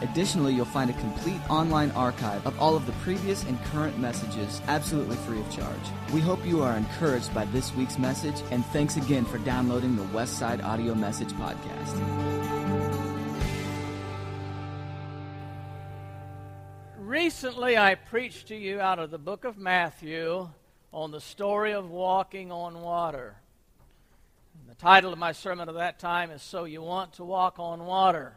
Additionally, you'll find a complete online archive of all of the previous and current messages absolutely free of charge. We hope you are encouraged by this week's message, and thanks again for downloading the Westside Audio Message Podcast. Recently, I preached to you out of the book of Matthew on the story of walking on water. The title of my sermon at that time is So You Want to Walk on Water.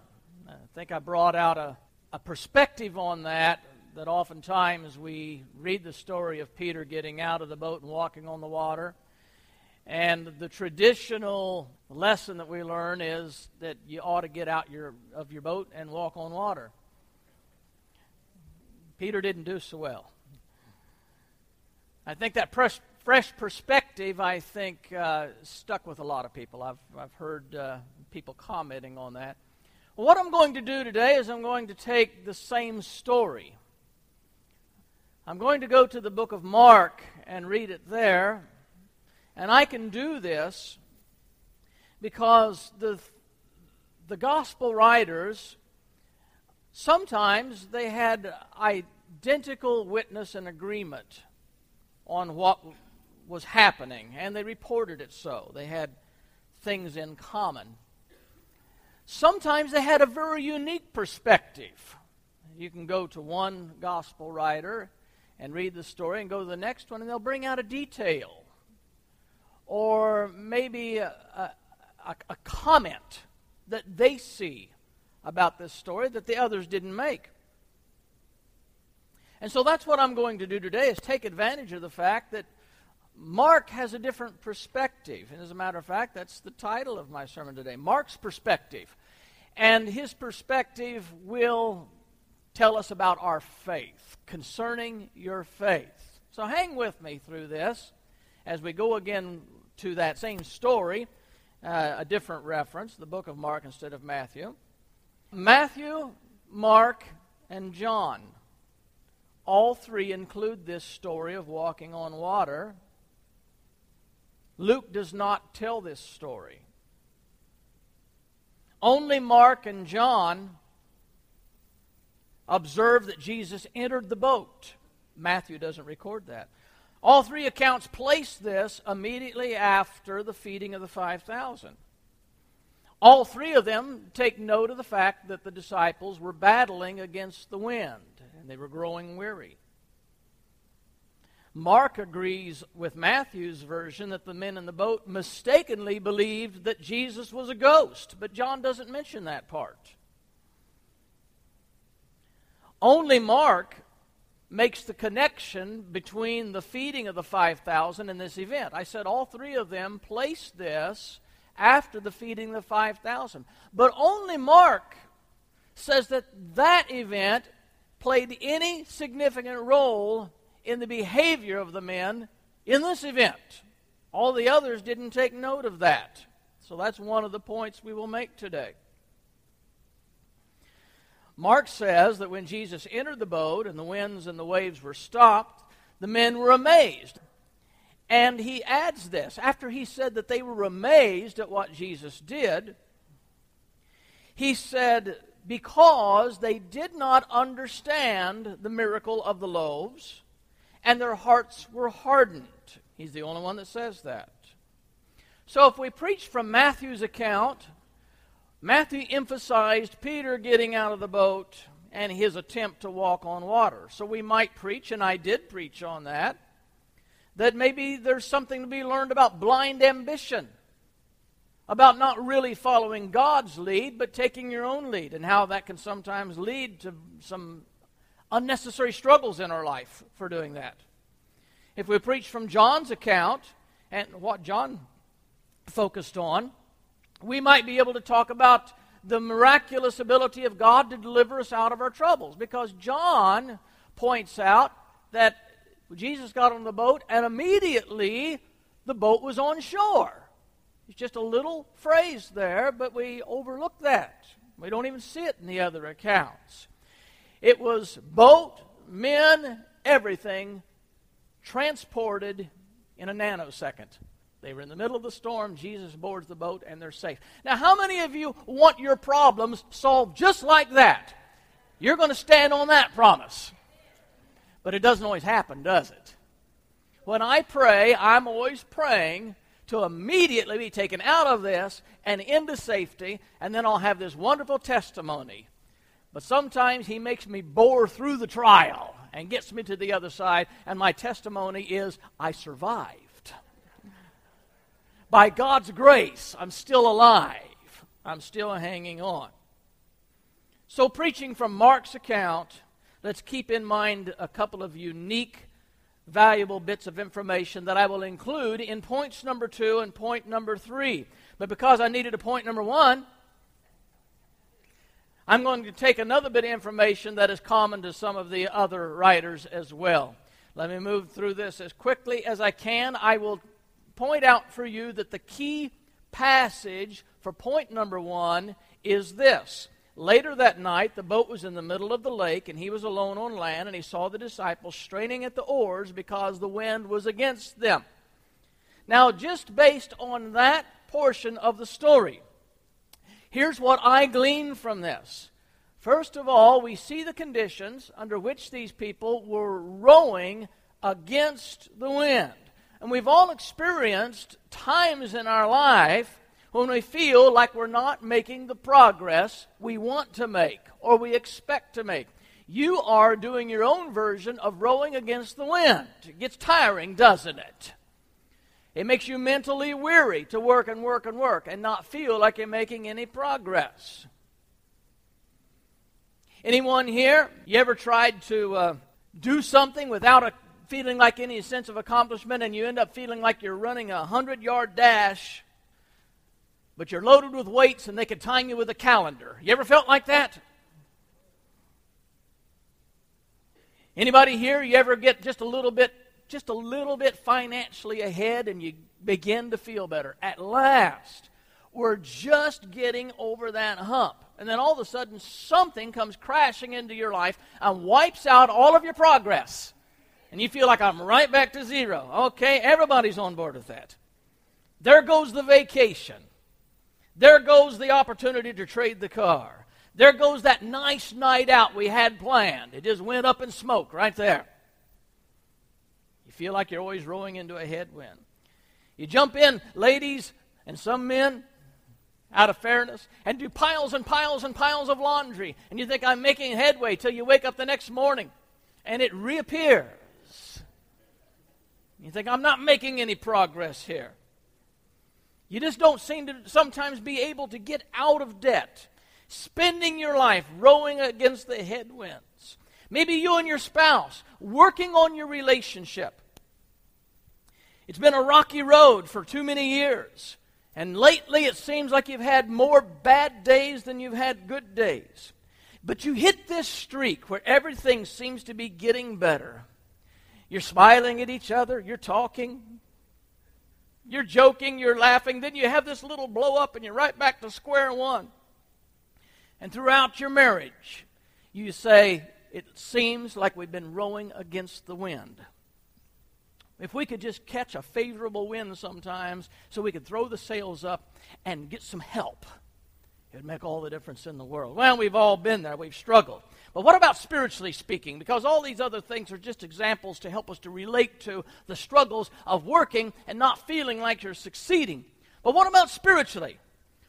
I think I brought out a, a perspective on that, that oftentimes we read the story of Peter getting out of the boat and walking on the water. And the traditional lesson that we learn is that you ought to get out your, of your boat and walk on water. Peter didn't do so well. I think that fresh, fresh perspective, I think, uh, stuck with a lot of people. I've, I've heard uh, people commenting on that. What I'm going to do today is I'm going to take the same story. I'm going to go to the book of Mark and read it there. And I can do this because the, the gospel writers sometimes they had identical witness and agreement on what was happening, and they reported it so. They had things in common. Sometimes they had a very unique perspective. You can go to one gospel writer and read the story and go to the next one, and they'll bring out a detail or maybe a, a, a comment that they see about this story that the others didn't make. And so that's what I'm going to do today is take advantage of the fact that Mark has a different perspective. And as a matter of fact, that's the title of my sermon today Mark's perspective. And his perspective will tell us about our faith, concerning your faith. So hang with me through this as we go again to that same story, uh, a different reference, the book of Mark instead of Matthew. Matthew, Mark, and John. All three include this story of walking on water. Luke does not tell this story. Only Mark and John observe that Jesus entered the boat. Matthew doesn't record that. All three accounts place this immediately after the feeding of the 5,000. All three of them take note of the fact that the disciples were battling against the wind and they were growing weary. Mark agrees with Matthew's version that the men in the boat mistakenly believed that Jesus was a ghost, but John doesn't mention that part. Only Mark makes the connection between the feeding of the 5,000 and this event. I said all three of them placed this after the feeding of the 5,000. But only Mark says that that event played any significant role in the behavior of the men in this event. All the others didn't take note of that. So that's one of the points we will make today. Mark says that when Jesus entered the boat and the winds and the waves were stopped, the men were amazed. And he adds this after he said that they were amazed at what Jesus did, he said, because they did not understand the miracle of the loaves and their hearts were hardened. He's the only one that says that. So if we preach from Matthew's account, Matthew emphasized Peter getting out of the boat and his attempt to walk on water. So we might preach, and I did preach on that, that maybe there's something to be learned about blind ambition, about not really following God's lead, but taking your own lead, and how that can sometimes lead to some unnecessary struggles in our life for doing that. If we preach from John's account and what John focused on, we might be able to talk about the miraculous ability of God to deliver us out of our troubles because John points out that Jesus got on the boat and immediately the boat was on shore. It's just a little phrase there, but we overlook that. We don't even see it in the other accounts. It was boat, men, everything transported in a nanosecond. They were in the middle of the storm. Jesus boards the boat and they're safe. Now, how many of you want your problems solved just like that? You're going to stand on that promise. But it doesn't always happen, does it? When I pray, I'm always praying to immediately be taken out of this and into safety, and then I'll have this wonderful testimony. But sometimes He makes me bore through the trial and gets me to the other side, and my testimony is I survived. By God's grace, I'm still alive. I'm still hanging on. So, preaching from Mark's account, let's keep in mind a couple of unique, valuable bits of information that I will include in points number two and point number three. But because I needed a point number one, I'm going to take another bit of information that is common to some of the other writers as well. Let me move through this as quickly as I can. I will point out for you that the key passage for point number one is this. Later that night, the boat was in the middle of the lake, and he was alone on land, and he saw the disciples straining at the oars because the wind was against them. Now, just based on that portion of the story, Here's what I glean from this. First of all, we see the conditions under which these people were rowing against the wind. And we've all experienced times in our life when we feel like we're not making the progress we want to make or we expect to make. You are doing your own version of rowing against the wind. It gets tiring, doesn't it? It makes you mentally weary to work and work and work and not feel like you're making any progress. Anyone here, you ever tried to uh, do something without a feeling like any sense of accomplishment and you end up feeling like you're running a 100 yard dash, but you're loaded with weights and they could time you with a calendar? You ever felt like that? Anybody here, you ever get just a little bit just a little bit financially ahead and you begin to feel better. At last, we're just getting over that hump. And then all of a sudden, something comes crashing into your life and wipes out all of your progress. And you feel like I'm right back to zero. Okay, everybody's on board with that. There goes the vacation. There goes the opportunity to trade the car. There goes that nice night out we had planned. It just went up in smoke right there. Feel like you're always rowing into a headwind. You jump in, ladies and some men, out of fairness, and do piles and piles and piles of laundry. And you think, I'm making headway till you wake up the next morning and it reappears. You think, I'm not making any progress here. You just don't seem to sometimes be able to get out of debt, spending your life rowing against the headwinds. Maybe you and your spouse working on your relationship. It's been a rocky road for too many years. And lately it seems like you've had more bad days than you've had good days. But you hit this streak where everything seems to be getting better. You're smiling at each other, you're talking, you're joking, you're laughing. Then you have this little blow up and you're right back to square one. And throughout your marriage, you say, It seems like we've been rowing against the wind. If we could just catch a favorable wind sometimes so we could throw the sails up and get some help, it would make all the difference in the world. Well, we've all been there, we've struggled. But what about spiritually speaking? Because all these other things are just examples to help us to relate to the struggles of working and not feeling like you're succeeding. But what about spiritually?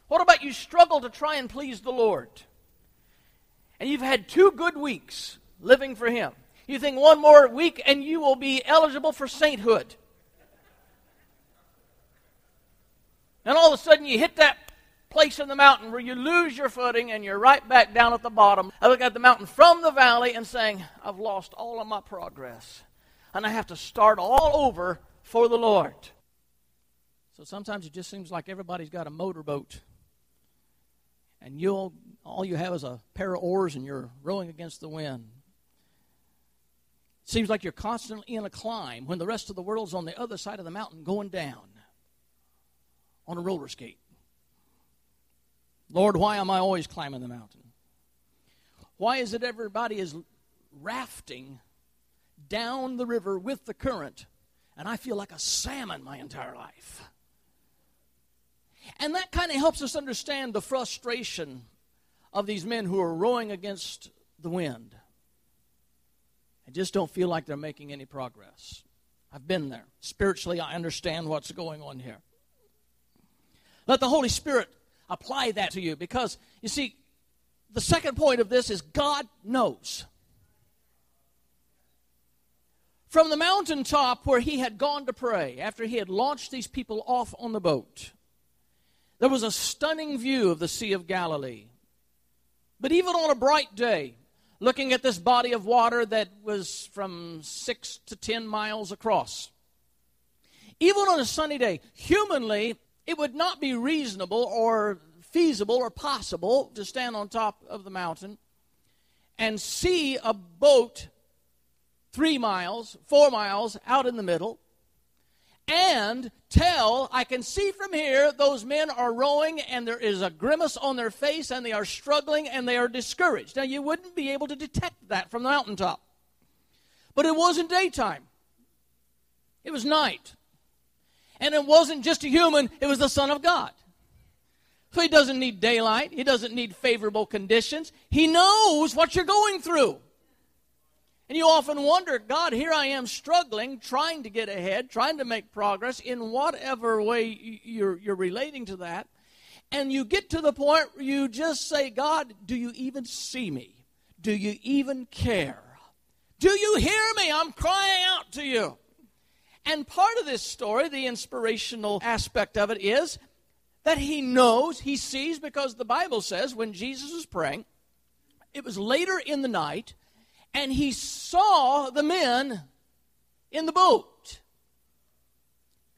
What about you struggle to try and please the Lord? And you've had two good weeks living for Him. You think one more week and you will be eligible for sainthood. And all of a sudden you hit that place in the mountain where you lose your footing and you're right back down at the bottom. I look at the mountain from the valley and saying, I've lost all of my progress. And I have to start all over for the Lord. So sometimes it just seems like everybody's got a motorboat. And you'll all you have is a pair of oars and you're rowing against the wind. Seems like you're constantly in a climb when the rest of the world's on the other side of the mountain going down. on a roller skate. Lord, why am I always climbing the mountain? Why is it everybody is rafting down the river with the current and I feel like a salmon my entire life? And that kind of helps us understand the frustration of these men who are rowing against the wind. I just don't feel like they're making any progress. I've been there. Spiritually, I understand what's going on here. Let the Holy Spirit apply that to you because, you see, the second point of this is God knows. From the mountaintop where he had gone to pray, after he had launched these people off on the boat, there was a stunning view of the Sea of Galilee. But even on a bright day, looking at this body of water that was from six to ten miles across, even on a sunny day, humanly, it would not be reasonable or feasible or possible to stand on top of the mountain and see a boat three miles, four miles out in the middle, and tell, I can see from here those men are rowing and there is a grimace on their face and they are struggling and they are discouraged. Now, you wouldn't be able to detect that from the mountaintop. But it wasn't daytime, it was night. And it wasn't just a human, it was the Son of God. So he doesn't need daylight. He doesn't need favorable conditions. He knows what you're going through. And you often wonder, God, here I am struggling, trying to get ahead, trying to make progress in whatever way you're, you're relating to that. And you get to the point where you just say, God, do you even see me? Do you even care? Do you hear me? I'm crying out to you. And part of this story, the inspirational aspect of it, is that he knows, he sees, because the Bible says when Jesus was praying, it was later in the night, and he saw the men in the boat.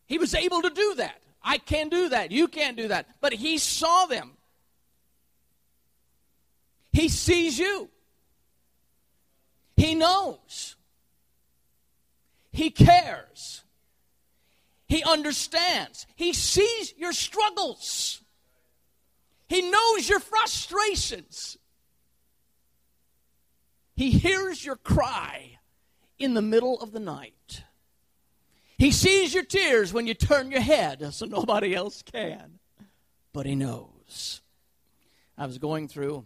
He was able to do that. I can do that. You can't do that. But he saw them. He sees you. He knows. He cares. He understands. He sees your struggles. He knows your frustrations. He hears your cry in the middle of the night. He sees your tears when you turn your head so nobody else can. But He knows. I was going through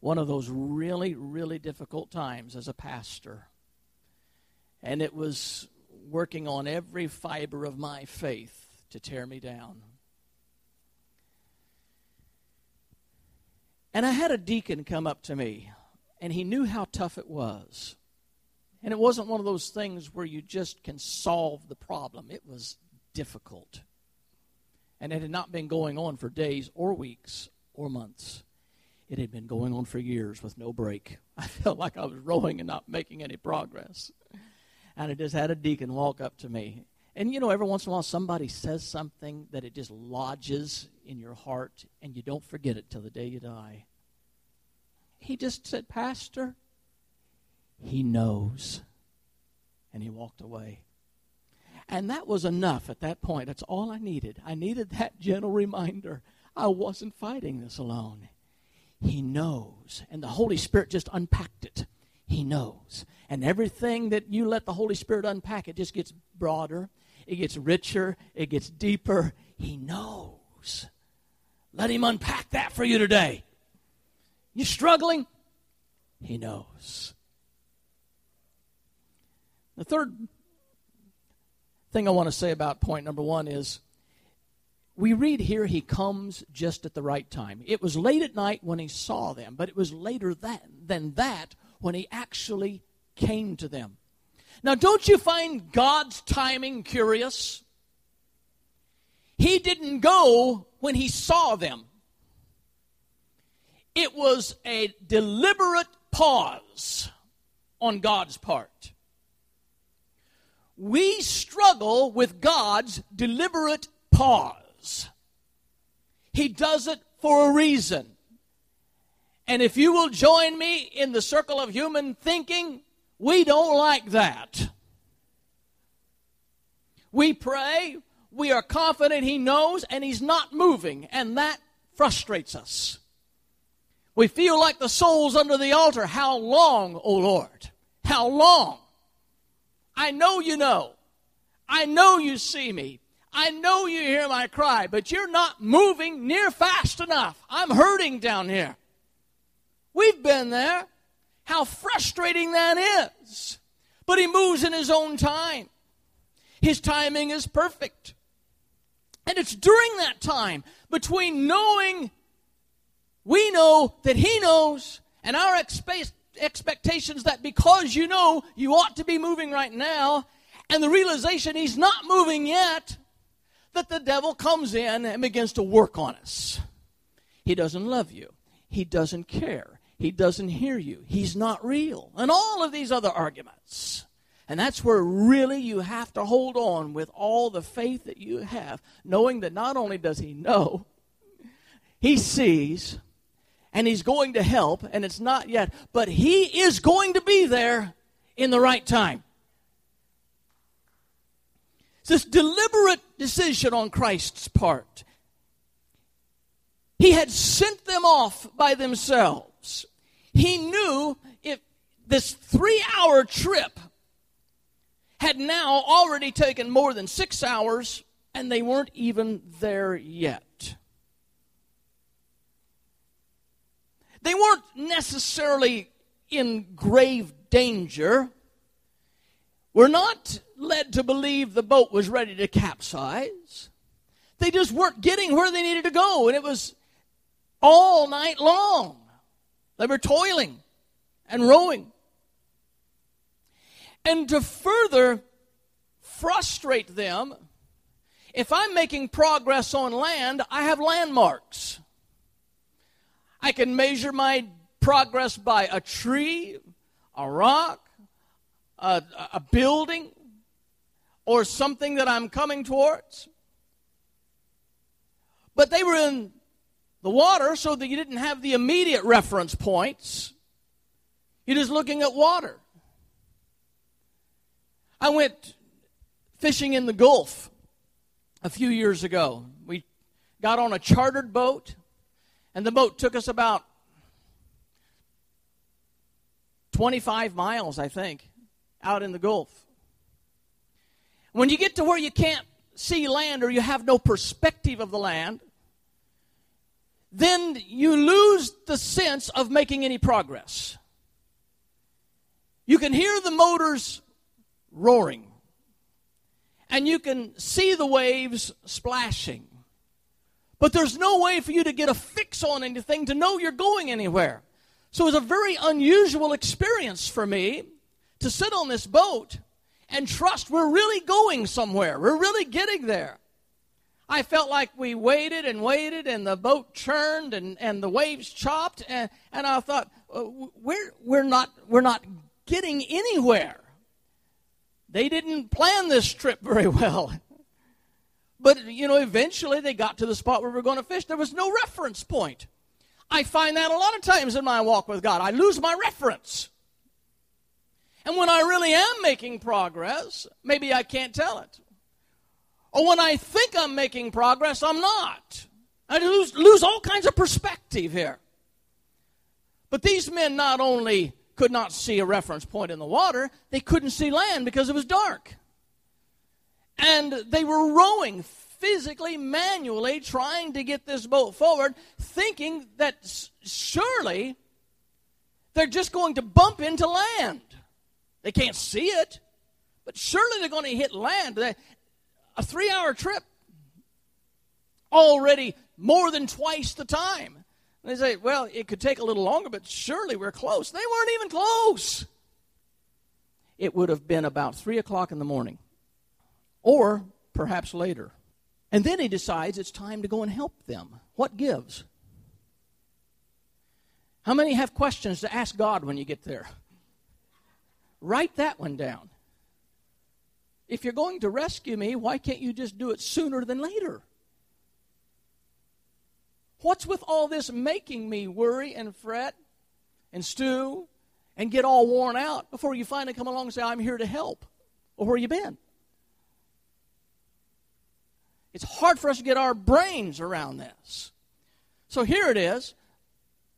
one of those really, really difficult times as a pastor. And it was working on every fiber of my faith to tear me down. And I had a deacon come up to me, and he knew how tough it was. And it wasn't one of those things where you just can solve the problem, it was difficult. And it had not been going on for days or weeks or months. It had been going on for years with no break. I felt like I was rowing and not making any progress and I just had a deacon walk up to me. And you know, every once in a while somebody says something that it just lodges in your heart and you don't forget it till the day you die. He just said, Pastor, he knows. And he walked away. And that was enough at that point. That's all I needed. I needed that gentle reminder. I wasn't fighting this alone. He knows. And the Holy Spirit just unpacked it. He knows. And everything that you let the Holy Spirit unpack, it just gets broader, it gets richer, it gets deeper. He knows. Let Him unpack that for you today. You struggling? He knows. The third thing I want to say about point number one is we read here he comes just at the right time. It was late at night when he saw them, but it was later that, than that when he actually came to them. Now, don't you find God's timing curious? He didn't go when he saw them, it was a deliberate pause on God's part. We struggle with God's deliberate pause. He does it for a reason. And if you will join me in the circle of human thinking, we don't like that. We pray, we are confident He knows and He's not moving, and that frustrates us. We feel like the souls under the altar. How long, O Lord? How long? I know you know. I know you see me. I know you hear my cry, but you're not moving near fast enough. I'm hurting down here. We've been there. How frustrating that is. But he moves in his own time. His timing is perfect. And it's during that time between knowing we know that he knows and our expe- expectations that because you know you ought to be moving right now and the realization he's not moving yet that the devil comes in and begins to work on us. He doesn't love you. He doesn't care. He doesn't hear you. He's not real. And all of these other arguments. And that's where really you have to hold on with all the faith that you have, knowing that not only does he know, he sees, and he's going to help, and it's not yet, but he is going to be there in the right time. It's this deliberate decision on Christ's part. He had sent them off by themselves. He knew if this three hour trip had now already taken more than six hours, and they weren't even there yet. They weren't necessarily in grave danger. We're not led to believe the boat was ready to capsize. They just weren't getting where they needed to go, and it was all night long. They were toiling and rowing. And to further frustrate them, if I'm making progress on land, I have landmarks. I can measure my progress by a tree, a rock, a, a building, or something that I'm coming towards. But they were in the water so that you didn't have the immediate reference points. You're just looking at water. I went fishing in the Gulf a few years ago. We got on a chartered boat, and the boat took us about 25 miles, I think, out in the Gulf. When you get to where you can't see land or you have no perspective of the land, then you lose the sense of making any progress. You can hear the motors roaring, and you can see the waves splashing. But there's no way for you to get a fix on anything to know you're going anywhere. So it was a very unusual experience for me to sit on this boat and trust we're really going somewhere. We're really getting there. I felt like we waited and waited, and the boat churned, and, and the waves chopped, and, and I thought, uh, we're, we're, not, we're not getting anywhere. They didn't plan this trip very well. But, you know, eventually they got to the spot where we are going to fish. There was no reference point. I find that a lot of times in my walk with God. I lose my reference. And when I really am making progress, maybe I can't tell it. Or when I think I'm making progress, I'm not. I lose, lose all kinds of perspective here. But these men not only could not see a reference point in the water, they couldn't see land because it was dark. And they were rowing physically, manually, trying to get this boat forward, thinking that surely they're just going to bump into land. They can't see it, but surely they're going to hit land. A three hour trip, already more than twice the time. And they say, well, it could take a little longer, but surely we're close. They weren't even close. It would have been about 3 o'clock in the morning, or perhaps later. And then he decides it's time to go and help them. What gives? How many have questions to ask God when you get there? Write that one down. If you're going to rescue me, why can't you just do it sooner than later? What's with all this making me worry and fret and stew and get all worn out before you finally come along and say, I'm here to help? Well, where you been? It's hard for us to get our brains around this. So here it is,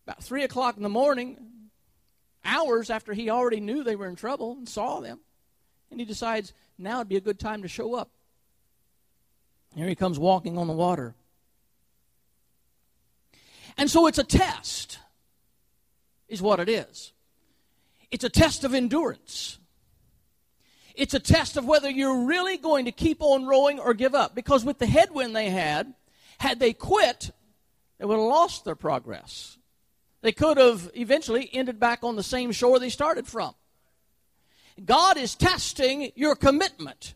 about 3 o'clock in the morning, hours after he already knew they were in trouble and saw them. And he decides now would be a good time to show up. Here he comes walking on the water. And so it's a test, is what it is. It's a test of endurance. It's a test of whether you're really going to keep on rowing or give up. Because with the headwind they had, had they quit, they would have lost their progress. They could have eventually ended back on the same shore they started from. God is testing your commitment.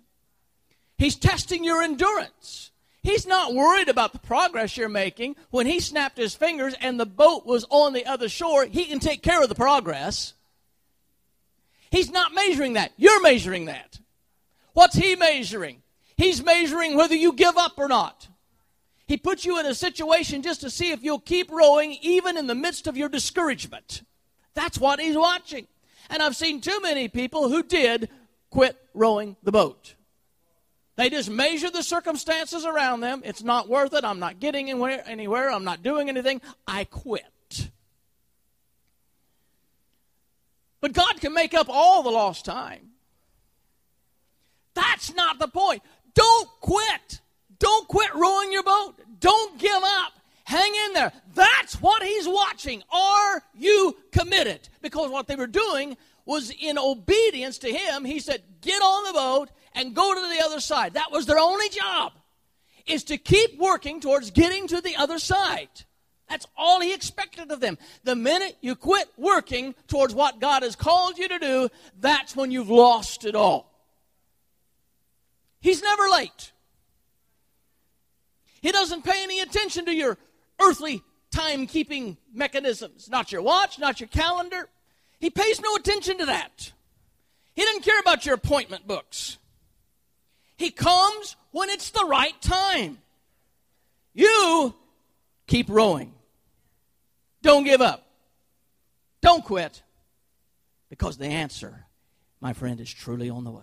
He's testing your endurance. He's not worried about the progress you're making. When he snapped his fingers and the boat was on the other shore, he can take care of the progress. He's not measuring that. You're measuring that. What's he measuring? He's measuring whether you give up or not. He puts you in a situation just to see if you'll keep rowing even in the midst of your discouragement. That's what he's watching. And I've seen too many people who did quit rowing the boat. They just measure the circumstances around them. It's not worth it. I'm not getting anywhere. anywhere. I'm not doing anything. I quit. But God can make up all the lost time. That's not the point. Don't quit. Don't quit rowing your boat. Don't give up. Hang in there. That's what he's watching. Are you committed? Because what they were doing was in obedience to him. He said, Get on the boat and go to the other side. That was their only job, is to keep working towards getting to the other side. That's all he expected of them. The minute you quit working towards what God has called you to do, that's when you've lost it all. He's never late. He doesn't pay any attention to your earthly timekeeping mechanisms. Not your watch, not your calendar. He pays no attention to that. He doesn't care about your appointment books. He comes when it's the right time. You keep rowing. Don't give up. Don't quit. Because the answer, my friend, is truly on the way.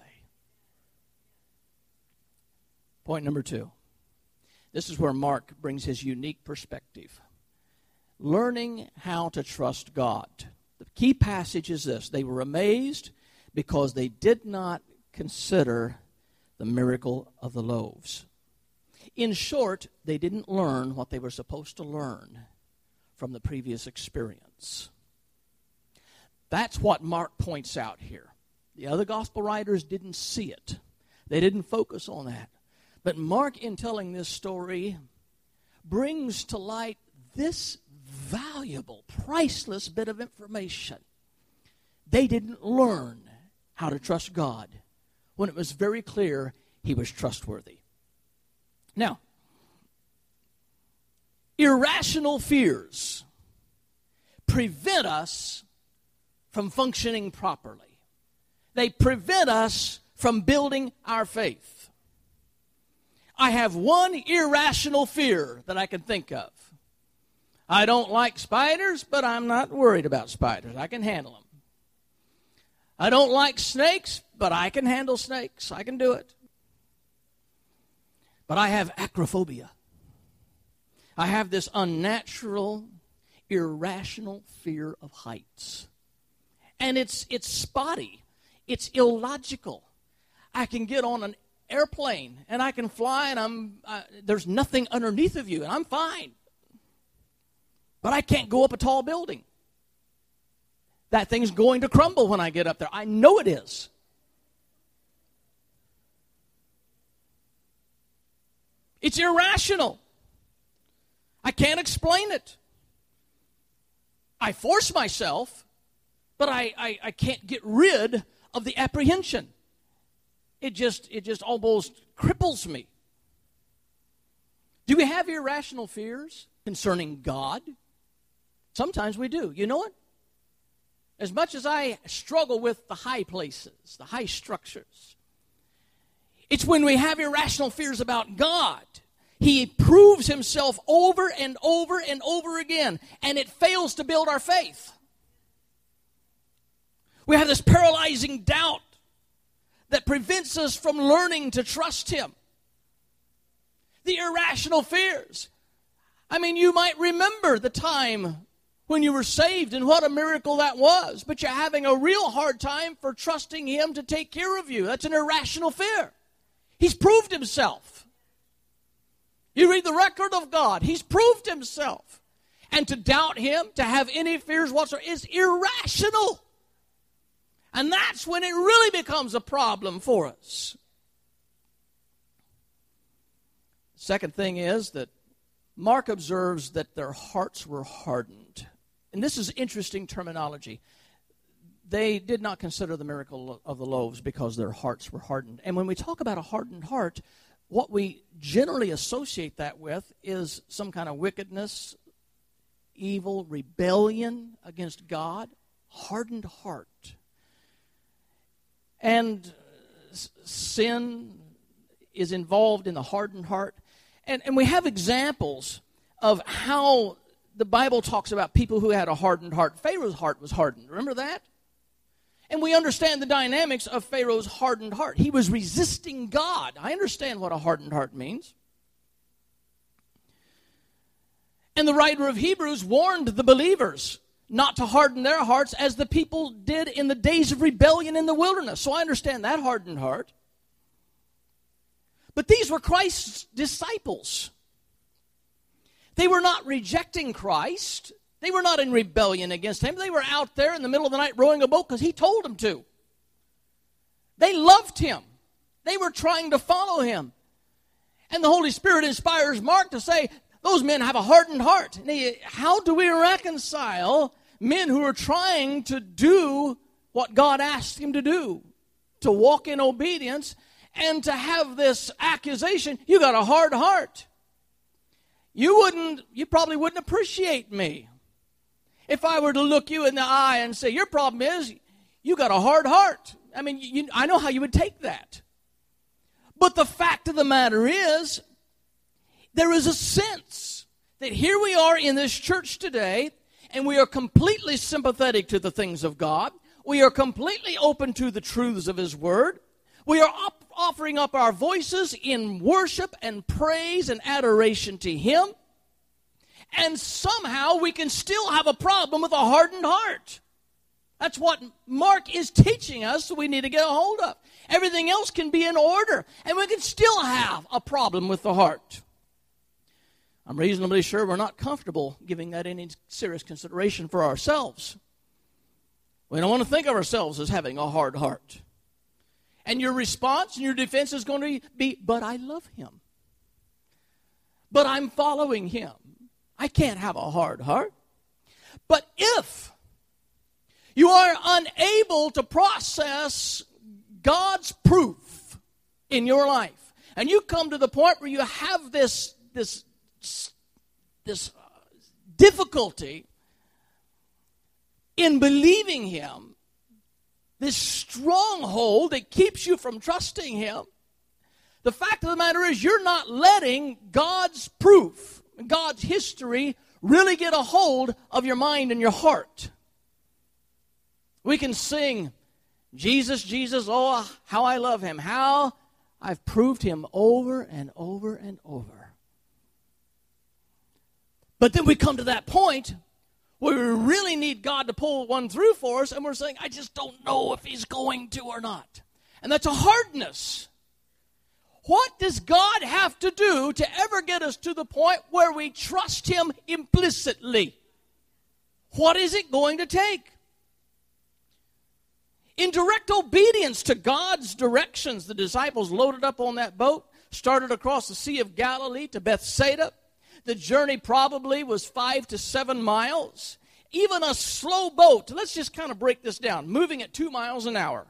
Point number two. This is where Mark brings his unique perspective. Learning how to trust God. The key passage is this they were amazed because they did not consider the miracle of the loaves. In short, they didn't learn what they were supposed to learn from the previous experience. That's what Mark points out here. The other gospel writers didn't see it, they didn't focus on that. But Mark, in telling this story, brings to light this valuable, priceless bit of information. They didn't learn how to trust God when it was very clear he was trustworthy. Now, irrational fears prevent us from functioning properly. They prevent us from building our faith. I have one irrational fear that I can think of. I don't like spiders, but I'm not worried about spiders. I can handle them. I don't like snakes, but I can handle snakes. I can do it. But I have acrophobia. I have this unnatural, irrational fear of heights. And it's, it's spotty, it's illogical. I can get on an airplane and I can fly, and I'm, there's nothing underneath of you, and I'm fine. But I can't go up a tall building. That thing's going to crumble when I get up there. I know it is. It's irrational. I can't explain it. I force myself, but I, I, I can't get rid of the apprehension. It just it just almost cripples me. Do we have irrational fears concerning God? Sometimes we do. You know what? As much as I struggle with the high places, the high structures, it's when we have irrational fears about God he proves himself over and over and over again, and it fails to build our faith. We have this paralyzing doubt that prevents us from learning to trust him. the irrational fears. I mean, you might remember the time when you were saved and what a miracle that was, but you're having a real hard time for trusting Him to take care of you. That's an irrational fear. He's proved Himself. You read the record of God, He's proved Himself. And to doubt Him, to have any fears whatsoever, is irrational. And that's when it really becomes a problem for us. Second thing is that Mark observes that their hearts were hardened. And this is interesting terminology. They did not consider the miracle of the loaves because their hearts were hardened. And when we talk about a hardened heart, what we generally associate that with is some kind of wickedness, evil, rebellion against God, hardened heart. And sin is involved in the hardened heart. And, and we have examples of how the Bible talks about people who had a hardened heart. Pharaoh's heart was hardened. Remember that? And we understand the dynamics of Pharaoh's hardened heart. He was resisting God. I understand what a hardened heart means. And the writer of Hebrews warned the believers not to harden their hearts as the people did in the days of rebellion in the wilderness. So I understand that hardened heart. But these were Christ's disciples. They were not rejecting Christ. They were not in rebellion against him. They were out there in the middle of the night rowing a boat because he told them to. They loved him. They were trying to follow him. And the Holy Spirit inspires Mark to say, those men have a hardened heart. How do we reconcile men who are trying to do what God asked him to do? To walk in obedience and to have this accusation, you got a hard heart. You wouldn't, you probably wouldn't appreciate me if I were to look you in the eye and say, Your problem is you got a hard heart. I mean, you, I know how you would take that. But the fact of the matter is, there is a sense that here we are in this church today, and we are completely sympathetic to the things of God. We are completely open to the truths of His Word. We are offering up our voices in worship and praise and adoration to Him. And somehow we can still have a problem with a hardened heart. That's what Mark is teaching us we need to get a hold of. Everything else can be in order, and we can still have a problem with the heart. I'm reasonably sure we're not comfortable giving that any serious consideration for ourselves. We don't want to think of ourselves as having a hard heart. And your response and your defense is going to be, but I love him. But I'm following him. I can't have a hard heart. But if you are unable to process God's proof in your life, and you come to the point where you have this, this, this difficulty in believing Him, this stronghold that keeps you from trusting Him, the fact of the matter is you're not letting God's proof, God's history, really get a hold of your mind and your heart. We can sing, Jesus, Jesus, oh, how I love him, how I've proved him over and over and over. But then we come to that point where we really need God to pull one through for us, and we're saying, I just don't know if He's going to or not. And that's a hardness. What does God have to do to ever get us to the point where we trust Him implicitly? What is it going to take? In direct obedience to God's directions, the disciples loaded up on that boat, started across the Sea of Galilee to Bethsaida. The journey probably was five to seven miles. Even a slow boat, let's just kind of break this down, moving at two miles an hour.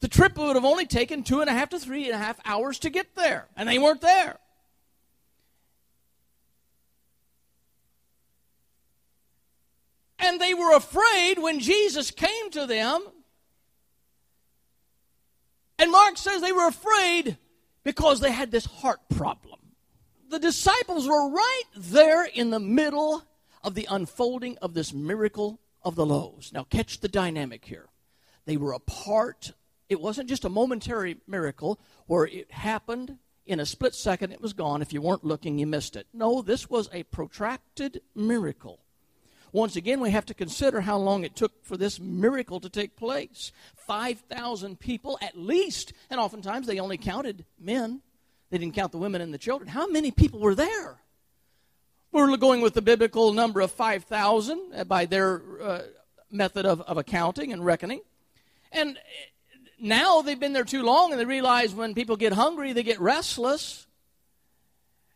The trip would have only taken two and a half to three and a half hours to get there, and they weren't there. And they were afraid when Jesus came to them. And Mark says they were afraid because they had this heart problem the disciples were right there in the middle of the unfolding of this miracle of the loaves. Now, catch the dynamic here. They were a part, it wasn't just a momentary miracle where it happened in a split second, it was gone. If you weren't looking, you missed it. No, this was a protracted miracle. Once again, we have to consider how long it took for this miracle to take place. 5,000 people at least, and oftentimes they only counted men. They didn't count the women and the children. How many people were there? We're going with the biblical number of 5,000 uh, by their uh, method of, of accounting and reckoning. And now they've been there too long and they realize when people get hungry, they get restless.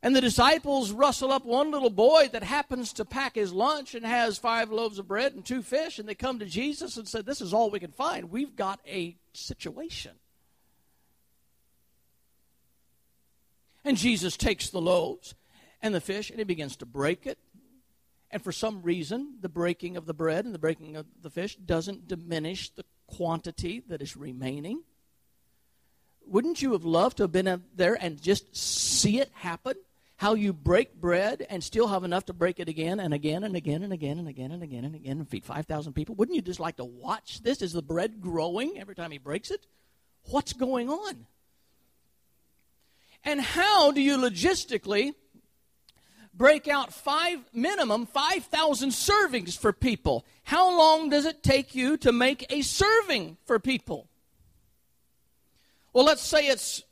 And the disciples rustle up one little boy that happens to pack his lunch and has five loaves of bread and two fish. And they come to Jesus and said, This is all we can find. We've got a situation. And Jesus takes the loaves and the fish and he begins to break it. And for some reason, the breaking of the bread and the breaking of the fish doesn't diminish the quantity that is remaining. Wouldn't you have loved to have been there and just see it happen? How you break bread and still have enough to break it again and again and again and again and again and again and again and feed 5,000 people? Wouldn't you just like to watch this? Is the bread growing every time he breaks it? What's going on? And how do you logistically break out five minimum 5000 servings for people. How long does it take you to make a serving for people? Well let's say it's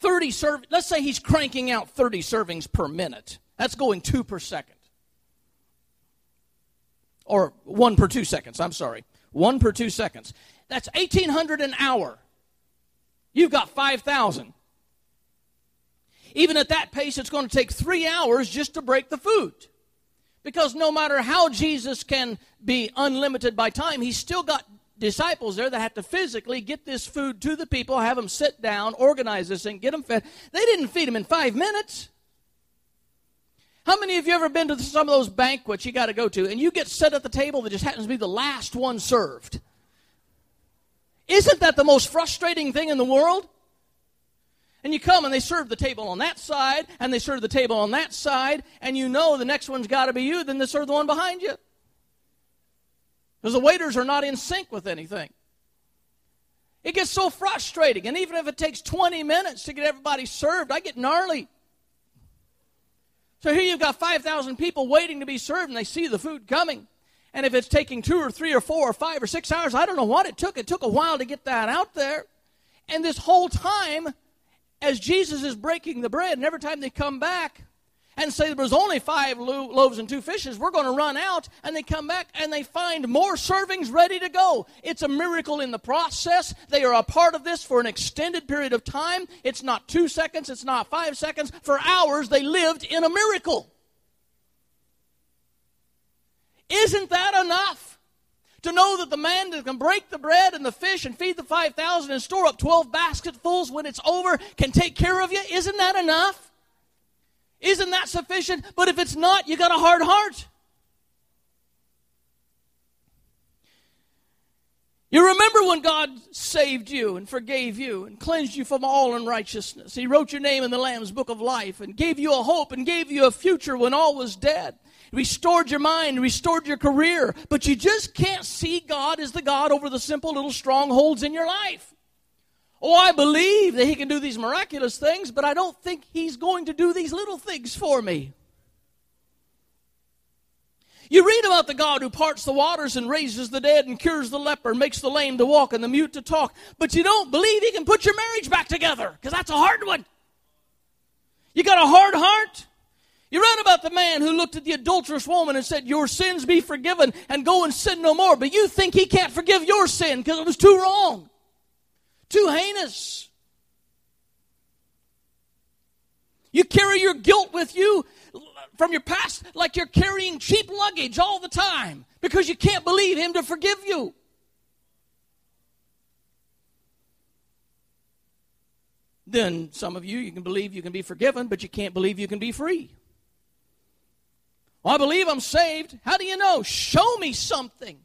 30 serve let's say he's cranking out 30 servings per minute. That's going two per second. Or one per two seconds i'm sorry. One per two seconds. That's 1800 an hour. You've got 5000 even at that pace, it's going to take three hours just to break the food. Because no matter how Jesus can be unlimited by time, he's still got disciples there that have to physically get this food to the people, have them sit down, organize this and get them fed. They didn't feed them in five minutes. How many of you ever been to some of those banquets you got to go to and you get set at the table that just happens to be the last one served? Isn't that the most frustrating thing in the world? And you come and they serve the table on that side, and they serve the table on that side, and you know the next one's got to be you, then they serve the one behind you. Because the waiters are not in sync with anything. It gets so frustrating, and even if it takes 20 minutes to get everybody served, I get gnarly. So here you've got 5,000 people waiting to be served, and they see the food coming. And if it's taking two or three or four or five or six hours, I don't know what it took. It took a while to get that out there. And this whole time, as Jesus is breaking the bread, and every time they come back and say there was only five lo- loaves and two fishes, we're going to run out, and they come back and they find more servings ready to go. It's a miracle in the process. They are a part of this for an extended period of time. It's not two seconds, it's not five seconds. For hours, they lived in a miracle. Isn't that enough? To know that the man that can break the bread and the fish and feed the 5,000 and store up 12 basketfuls when it's over can take care of you, isn't that enough? Isn't that sufficient? But if it's not, you got a hard heart. You remember when God saved you and forgave you and cleansed you from all unrighteousness. He wrote your name in the Lamb's book of life and gave you a hope and gave you a future when all was dead restored your mind, restored your career, but you just can't see God as the God over the simple little strongholds in your life. Oh, I believe that He can do these miraculous things, but I don't think He's going to do these little things for me. You read about the God who parts the waters and raises the dead and cures the leper, makes the lame to walk and the mute to talk, but you don't believe He can put your marriage back together because that's a hard one. You got a hard heart? You read about the man who looked at the adulterous woman and said, Your sins be forgiven and go and sin no more. But you think he can't forgive your sin because it was too wrong, too heinous. You carry your guilt with you from your past like you're carrying cheap luggage all the time because you can't believe him to forgive you. Then some of you, you can believe you can be forgiven, but you can't believe you can be free. Well, I believe I'm saved. How do you know? Show me something.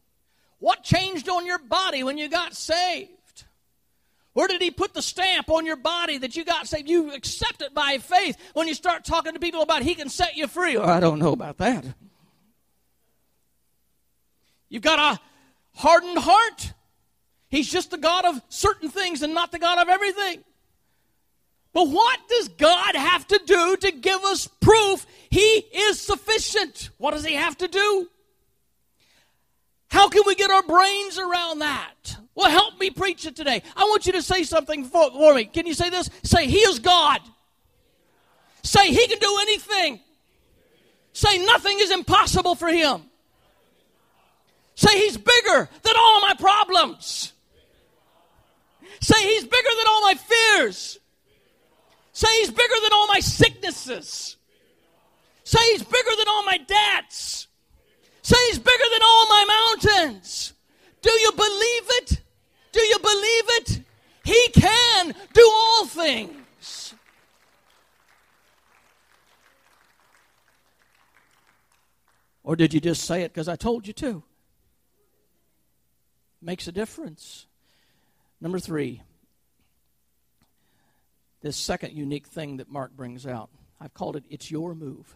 What changed on your body when you got saved? Where did he put the stamp on your body that you got saved? You accept it by faith when you start talking to people about he can set you free. Oh, I don't know about that. You've got a hardened heart. He's just the God of certain things and not the God of everything. But what does God have to do to give us proof He is sufficient? What does He have to do? How can we get our brains around that? Well, help me preach it today. I want you to say something for, for me. Can you say this? Say, He is God. Say, He can do anything. Say, nothing is impossible for Him. Say, He's bigger than all my problems. Say, He's bigger than all my fears. Say he's bigger than all my sicknesses. Say he's bigger than all my debts. Say he's bigger than all my mountains. Do you believe it? Do you believe it? He can do all things. Or did you just say it because I told you to? Makes a difference. Number three, this second unique thing that Mark brings out. I've called it It's Your Move.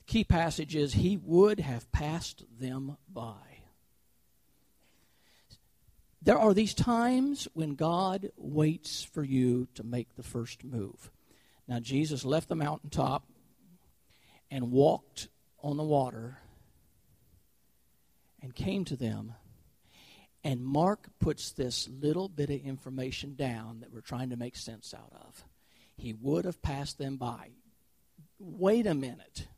The key passage is He would have passed them by. There are these times when God waits for you to make the first move. Now, Jesus left the mountaintop and walked on the water and came to them and Mark puts this little bit of information down that we're trying to make sense out of. He would have passed them by. Wait a minute.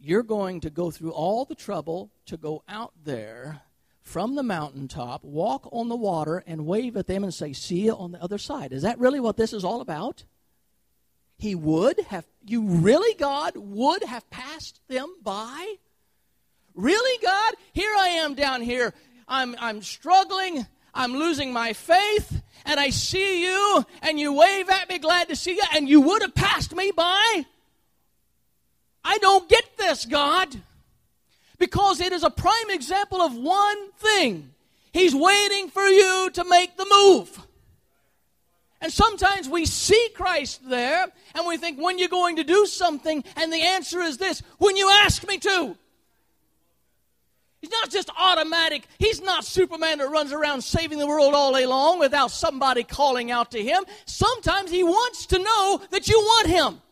You're going to go through all the trouble to go out there from the mountaintop, walk on the water, and wave at them and say, See you on the other side. Is that really what this is all about? He would have, you really, God, would have passed them by? Really, God? Here I am down here I'm, I'm struggling, I'm losing my faith, and I see you, and you wave at me, glad to see you, and you would have passed me by. I don't get this, God. Because it is a prime example of one thing He's waiting for you to make the move. And sometimes we see Christ there and we think, when you're going to do something, and the answer is this when you ask me to. He's not just automatic. He's not Superman that runs around saving the world all day long without somebody calling out to him. Sometimes he wants to know that you want him.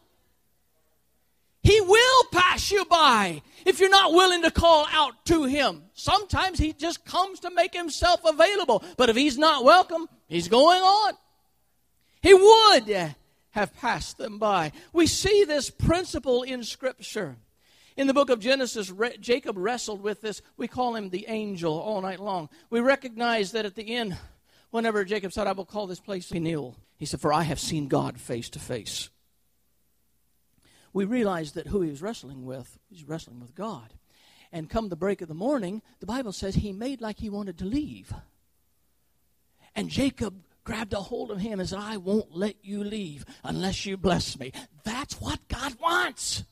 He will pass you by if you're not willing to call out to him. Sometimes he just comes to make himself available. But if he's not welcome, he's going on. He would have passed them by. We see this principle in Scripture. In the book of Genesis, Re- Jacob wrestled with this. We call him the angel all night long. We recognize that at the end, whenever Jacob said, I will call this place Peniel, he said, For I have seen God face to face. We realize that who he was wrestling with, he's wrestling with God. And come the break of the morning, the Bible says he made like he wanted to leave. And Jacob grabbed a hold of him and said, I won't let you leave unless you bless me. That's what God wants.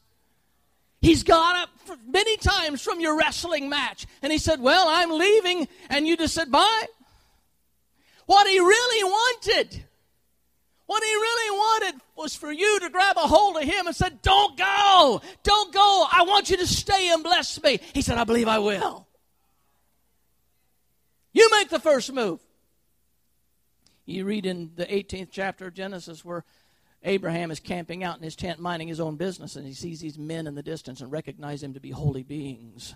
He's got up many times from your wrestling match. And he said, Well, I'm leaving. And you just said, Bye. What he really wanted, what he really wanted was for you to grab a hold of him and said, Don't go. Don't go. I want you to stay and bless me. He said, I believe I will. You make the first move. You read in the 18th chapter of Genesis where Abraham is camping out in his tent, minding his own business, and he sees these men in the distance and recognizes them to be holy beings.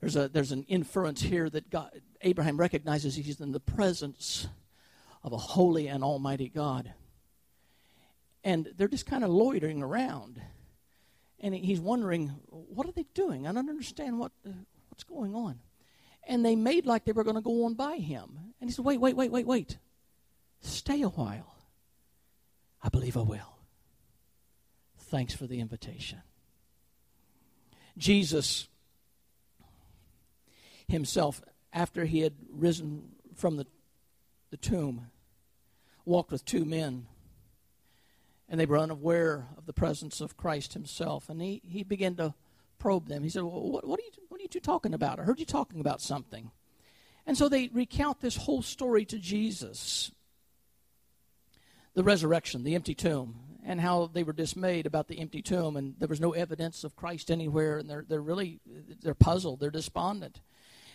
There's, a, there's an inference here that God, Abraham recognizes he's in the presence of a holy and almighty God. And they're just kind of loitering around. And he's wondering, what are they doing? I don't understand what, uh, what's going on. And they made like they were going to go on by him. And he said, wait, wait, wait, wait, wait. Stay a while. I believe I will. Thanks for the invitation. Jesus himself, after he had risen from the, the tomb, walked with two men. And they were unaware of the presence of Christ himself. And he, he began to probe them. He said, well, what, what, are you, what are you two talking about? I heard you talking about something. And so they recount this whole story to Jesus the resurrection, the empty tomb, and how they were dismayed about the empty tomb, and there was no evidence of Christ anywhere, and they're, they're really they're puzzled, they're despondent.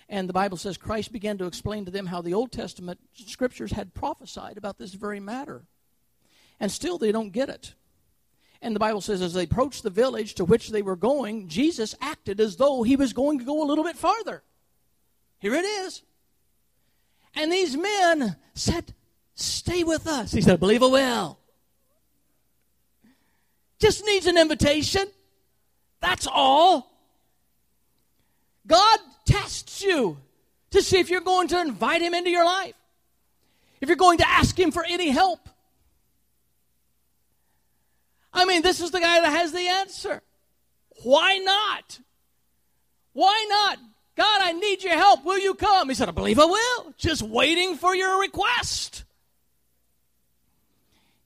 And the Bible says Christ began to explain to them how the Old Testament scriptures had prophesied about this very matter. And still they don't get it. And the Bible says, as they approached the village to which they were going, Jesus acted as though he was going to go a little bit farther. Here it is. And these men said, Stay with us. He said, Believe I will. Just needs an invitation. That's all. God tests you to see if you're going to invite Him into your life, if you're going to ask Him for any help. I mean, this is the guy that has the answer. Why not? Why not? God, I need your help. Will you come? He said, I believe I will. Just waiting for your request.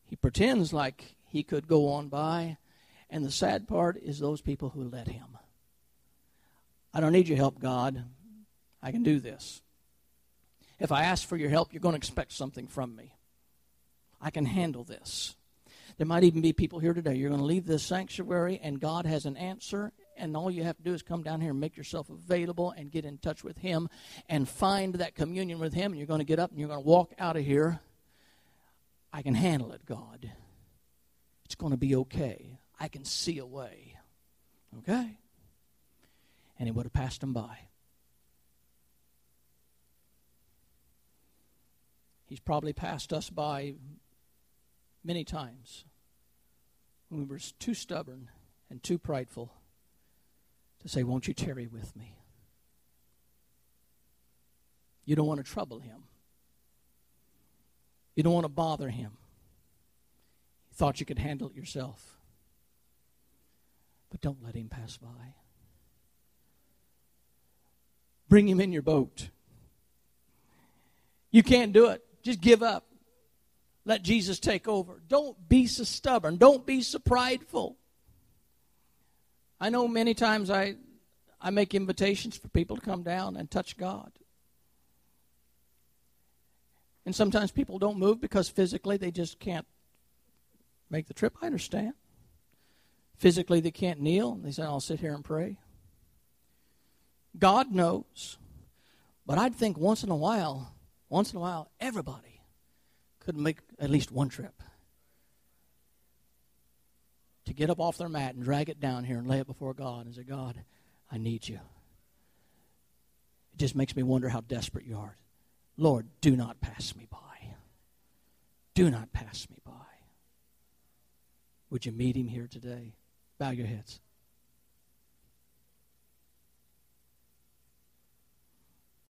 He pretends like he could go on by. And the sad part is those people who let him. I don't need your help, God. I can do this. If I ask for your help, you're going to expect something from me. I can handle this. There might even be people here today. You're going to leave this sanctuary, and God has an answer, and all you have to do is come down here and make yourself available and get in touch with Him and find that communion with Him. And you're going to get up and you're going to walk out of here. I can handle it, God. It's going to be okay. I can see a way. Okay? And he would have passed him by. He's probably passed us by many times when we were too stubborn and too prideful to say, Won't you tarry with me? You don't want to trouble him. You don't want to bother him. You thought you could handle it yourself. But don't let him pass by. Bring him in your boat. You can't do it. Just give up. Let Jesus take over. Don't be so stubborn. Don't be so prideful. I know many times I, I make invitations for people to come down and touch God. And sometimes people don't move because physically they just can't make the trip. I understand. Physically they can't kneel. And they say, I'll sit here and pray. God knows. But I'd think once in a while, once in a while, everybody could make at least one trip to get up off their mat and drag it down here and lay it before God and say, God, I need you. It just makes me wonder how desperate you are. Lord, do not pass me by. Do not pass me by. Would you meet him here today? Bow your heads.